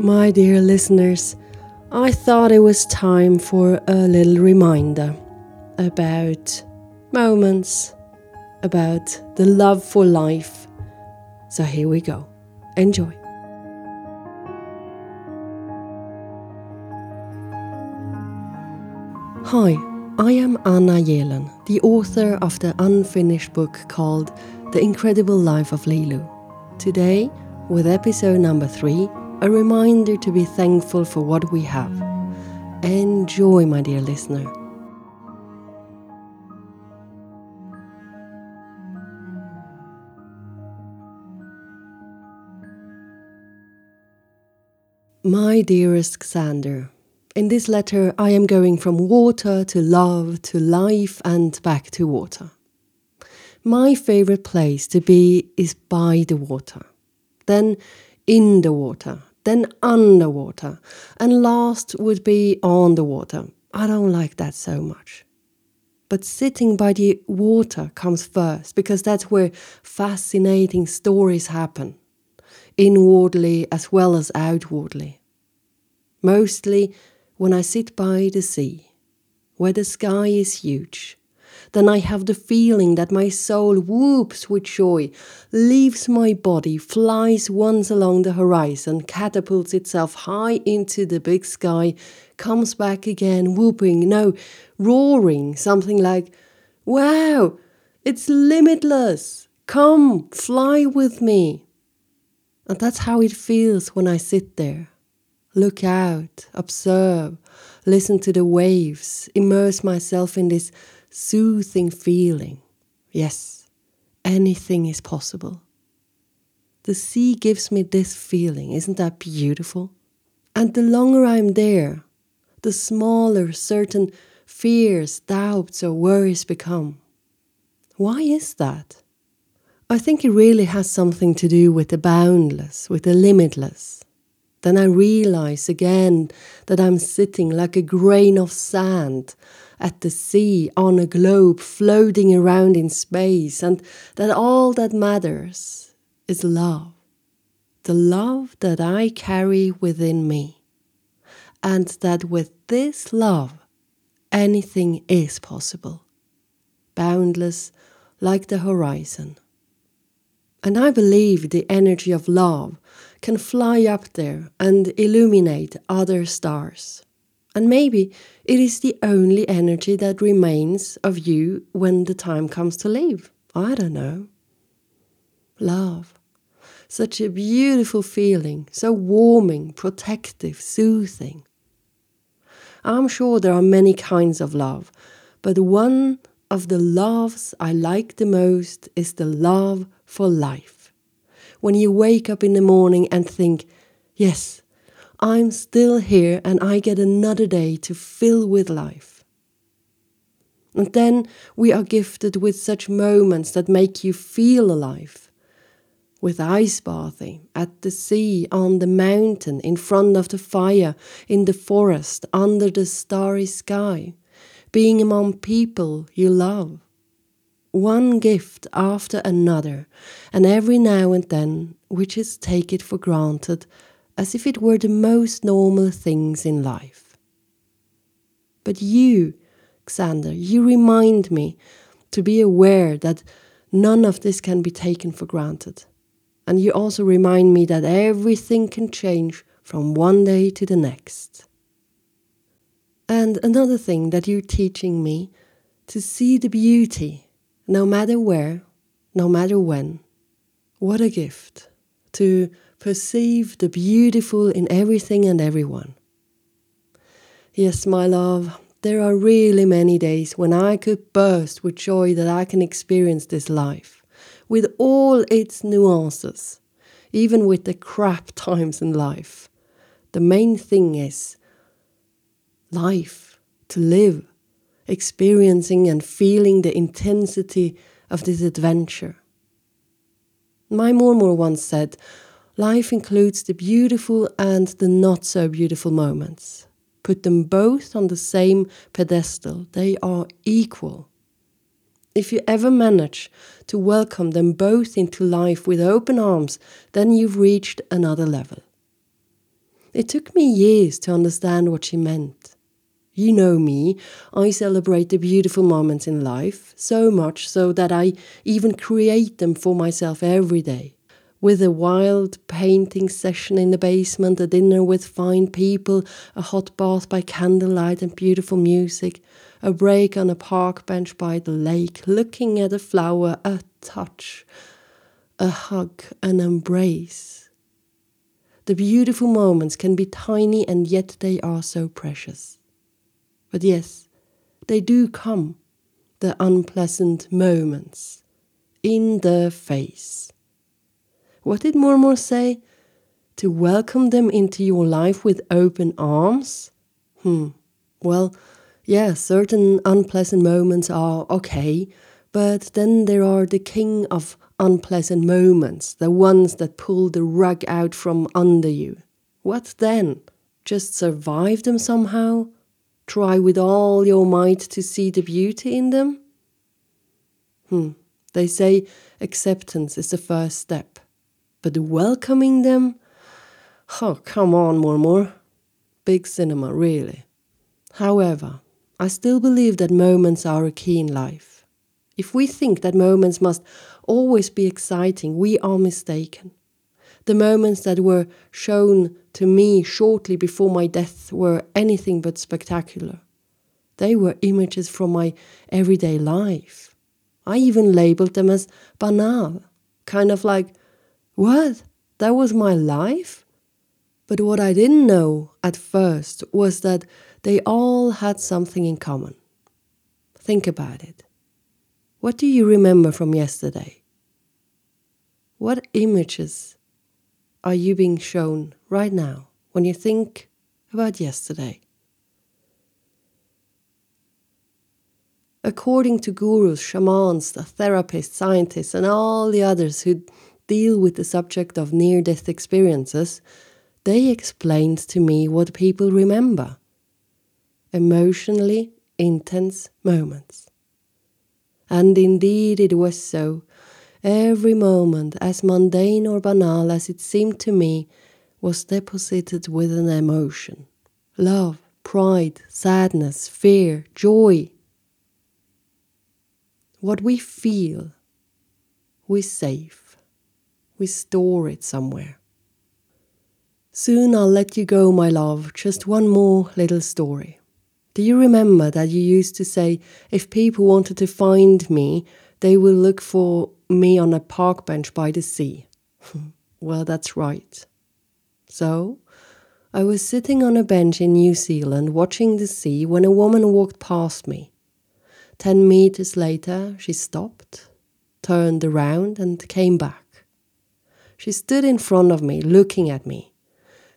My dear listeners, I thought it was time for a little reminder about moments, about the love for life. So here we go. Enjoy. Hi, I am Anna Yelen, the author of the unfinished book called The Incredible Life of Lilu. Today, with episode number three, a reminder to be thankful for what we have. Enjoy, my dear listener. My dearest Xander, in this letter I am going from water to love to life and back to water. My favorite place to be is by the water, then in the water, then underwater, and last would be on the water. I don't like that so much. But sitting by the water comes first because that's where fascinating stories happen, inwardly as well as outwardly. Mostly when I sit by the sea, where the sky is huge then I have the feeling that my soul whoops with joy, leaves my body, flies once along the horizon, catapults itself high into the big sky, comes back again, whooping, no, roaring, something like, Wow, it's limitless! Come, fly with me! And that's how it feels when I sit there. Look out, observe, listen to the waves, immerse myself in this soothing feeling. Yes, anything is possible. The sea gives me this feeling. Isn't that beautiful? And the longer I'm there, the smaller certain fears, doubts, or worries become. Why is that? I think it really has something to do with the boundless, with the limitless. Then I realize again that I'm sitting like a grain of sand at the sea on a globe floating around in space, and that all that matters is love. The love that I carry within me. And that with this love, anything is possible, boundless like the horizon. And I believe the energy of love can fly up there and illuminate other stars. And maybe it is the only energy that remains of you when the time comes to leave. I don't know. Love. Such a beautiful feeling, so warming, protective, soothing. I'm sure there are many kinds of love, but one of the loves I like the most is the love for life. When you wake up in the morning and think, yes, I'm still here and I get another day to fill with life. And then we are gifted with such moments that make you feel alive. With ice bathing, at the sea, on the mountain, in front of the fire, in the forest, under the starry sky, being among people you love. One gift after another, and every now and then we just take it for granted as if it were the most normal things in life. But you, Xander, you remind me to be aware that none of this can be taken for granted. And you also remind me that everything can change from one day to the next. And another thing that you're teaching me to see the beauty, no matter where, no matter when. What a gift to perceive the beautiful in everything and everyone. Yes, my love, there are really many days when I could burst with joy that I can experience this life, with all its nuances, even with the crap times in life. The main thing is life, to live, experiencing and feeling the intensity of this adventure. My Mormor once said, Life includes the beautiful and the not so beautiful moments. Put them both on the same pedestal, they are equal. If you ever manage to welcome them both into life with open arms, then you've reached another level. It took me years to understand what she meant. You know me, I celebrate the beautiful moments in life, so much so that I even create them for myself every day. With a wild painting session in the basement, a dinner with fine people, a hot bath by candlelight and beautiful music, a break on a park bench by the lake, looking at a flower, a touch, a hug, an embrace. The beautiful moments can be tiny and yet they are so precious. But yes, they do come, the unpleasant moments, in the face. What did Mormor say? To welcome them into your life with open arms? Hmm, well, yeah, certain unpleasant moments are okay, but then there are the king of unpleasant moments, the ones that pull the rug out from under you. What then? Just survive them somehow? Try with all your might to see the beauty in them? Hmm. They say acceptance is the first step, but welcoming them? Oh, come on, Mormor. Big cinema, really. However, I still believe that moments are a key in life. If we think that moments must always be exciting, we are mistaken. The moments that were shown to me shortly before my death were anything but spectacular. They were images from my everyday life. I even labeled them as banal, kind of like, what? That was my life? But what I didn't know at first was that they all had something in common. Think about it. What do you remember from yesterday? What images are you being shown right now when you think about yesterday? According to gurus, shamans, the therapists, scientists, and all the others who deal with the subject of near death experiences, they explained to me what people remember emotionally intense moments. And indeed, it was so Every moment, as mundane or banal as it seemed to me, was deposited with an emotion love, pride, sadness, fear, joy. What we feel, we save, we store it somewhere. Soon I'll let you go, my love, just one more little story. Do you remember that you used to say, if people wanted to find me, they will look for me on a park bench by the sea. well, that's right. So, I was sitting on a bench in New Zealand watching the sea when a woman walked past me. Ten meters later, she stopped, turned around, and came back. She stood in front of me, looking at me.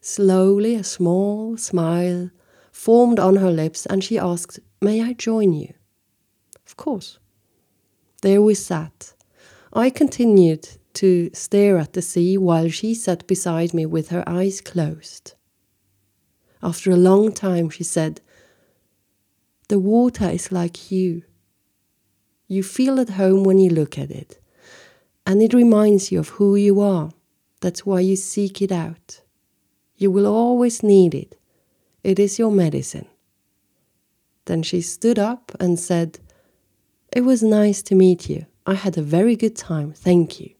Slowly, a small smile formed on her lips, and she asked, May I join you? Of course. There we sat, I continued to stare at the sea while she sat beside me with her eyes closed. After a long time, she said, The water is like you. You feel at home when you look at it, and it reminds you of who you are. That's why you seek it out. You will always need it. It is your medicine. Then she stood up and said, It was nice to meet you. I had a very good time, thank you.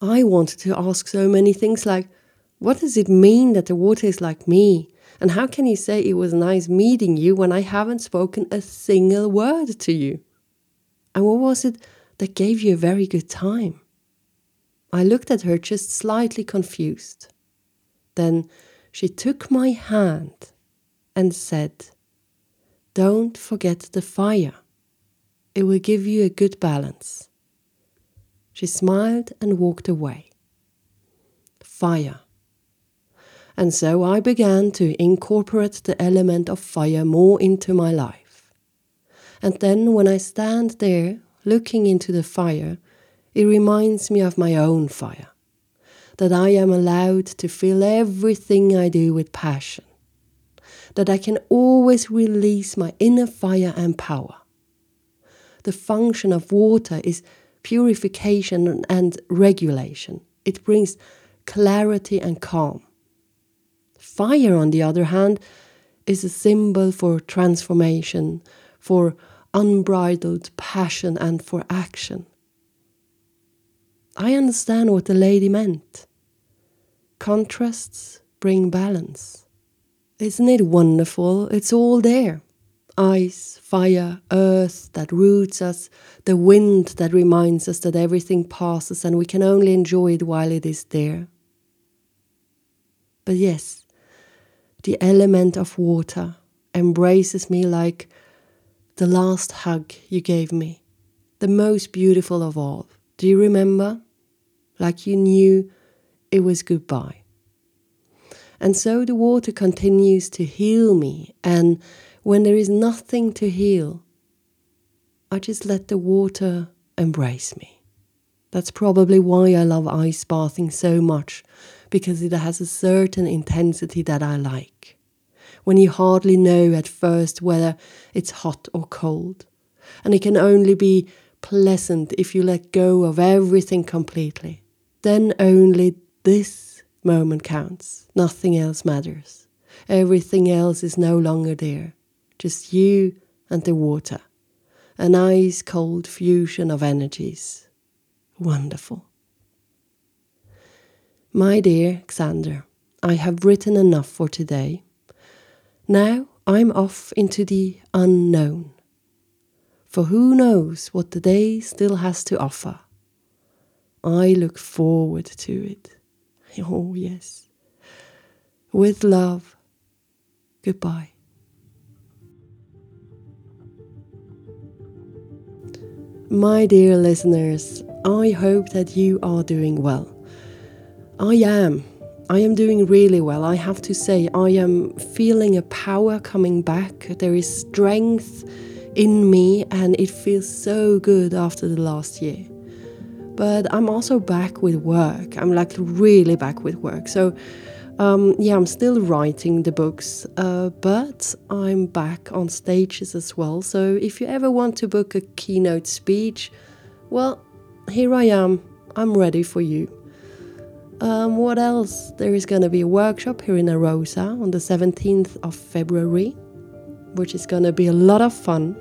I wanted to ask so many things like, what does it mean that the water is like me? And how can you say it was nice meeting you when I haven't spoken a single word to you? And what was it that gave you a very good time? I looked at her just slightly confused. Then she took my hand and said, Don't forget the fire. It will give you a good balance. She smiled and walked away. Fire. And so I began to incorporate the element of fire more into my life. And then when I stand there looking into the fire, it reminds me of my own fire. That I am allowed to fill everything I do with passion. That I can always release my inner fire and power the function of water is purification and regulation. It brings clarity and calm. fire, on the other hand, is a symbol for transformation, for unbridled passion, and for action. I understand what the lady meant. Contrasts bring balance. Isn't it wonderful? It's all there ice, fire, earth that roots us, the wind that reminds us that everything passes and we can only enjoy it while it is there. But yes, the element of water embraces me like the last hug you gave me, the most beautiful of all. Do you remember? Like you knew it was goodbye. And so the water continues to heal me. And when there is nothing to heal, I just let the water embrace me. That's probably why I love ice bathing so much, because it has a certain intensity that I like. When you hardly know at first whether it's hot or cold, and it can only be pleasant if you let go of everything completely, then only this moment counts. Nothing else matters. Everything else is no longer there. Just you and the water. An ice cold fusion of energies. Wonderful. My dear Xander, I have written enough for today. Now I'm off into the unknown. For who knows what the day still has to offer? I look forward to it. Oh, yes. With love. Goodbye. My dear listeners, I hope that you are doing well. I am. I am doing really well. I have to say, I am feeling a power coming back. There is strength in me, and it feels so good after the last year but I'm also back with work. I'm like really back with work. So, um, yeah, I'm still writing the books, uh, but I'm back on stages as well. So, if you ever want to book a keynote speech, well, here I am. I'm ready for you. Um, what else? There is going to be a workshop here in Arosa on the 17th of February, which is going to be a lot of fun.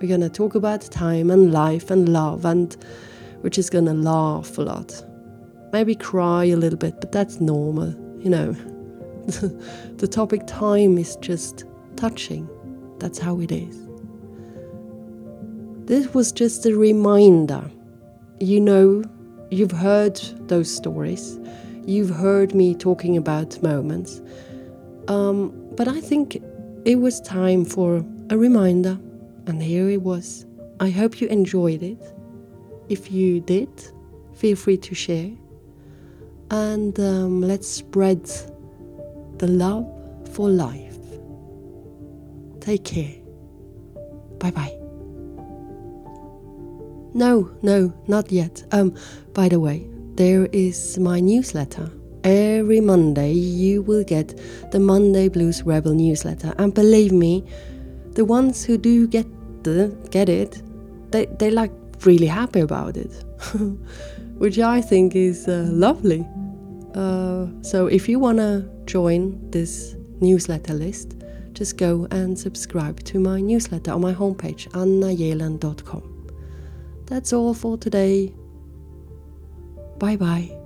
We're going to talk about time and life and love and which is gonna laugh a lot. Maybe cry a little bit, but that's normal, you know. the topic time is just touching. That's how it is. This was just a reminder. You know, you've heard those stories, you've heard me talking about moments. Um, but I think it was time for a reminder, and here it was. I hope you enjoyed it. If you did, feel free to share. And um, let's spread the love for life. Take care. Bye bye. No, no, not yet. Um, by the way, there is my newsletter. Every Monday, you will get the Monday Blues Rebel newsletter. And believe me, the ones who do get the get it, they, they like really happy about it, which I think is uh, lovely. Uh, so if you want to join this newsletter list, just go and subscribe to my newsletter on my homepage, annajelan.com. That's all for today. Bye bye.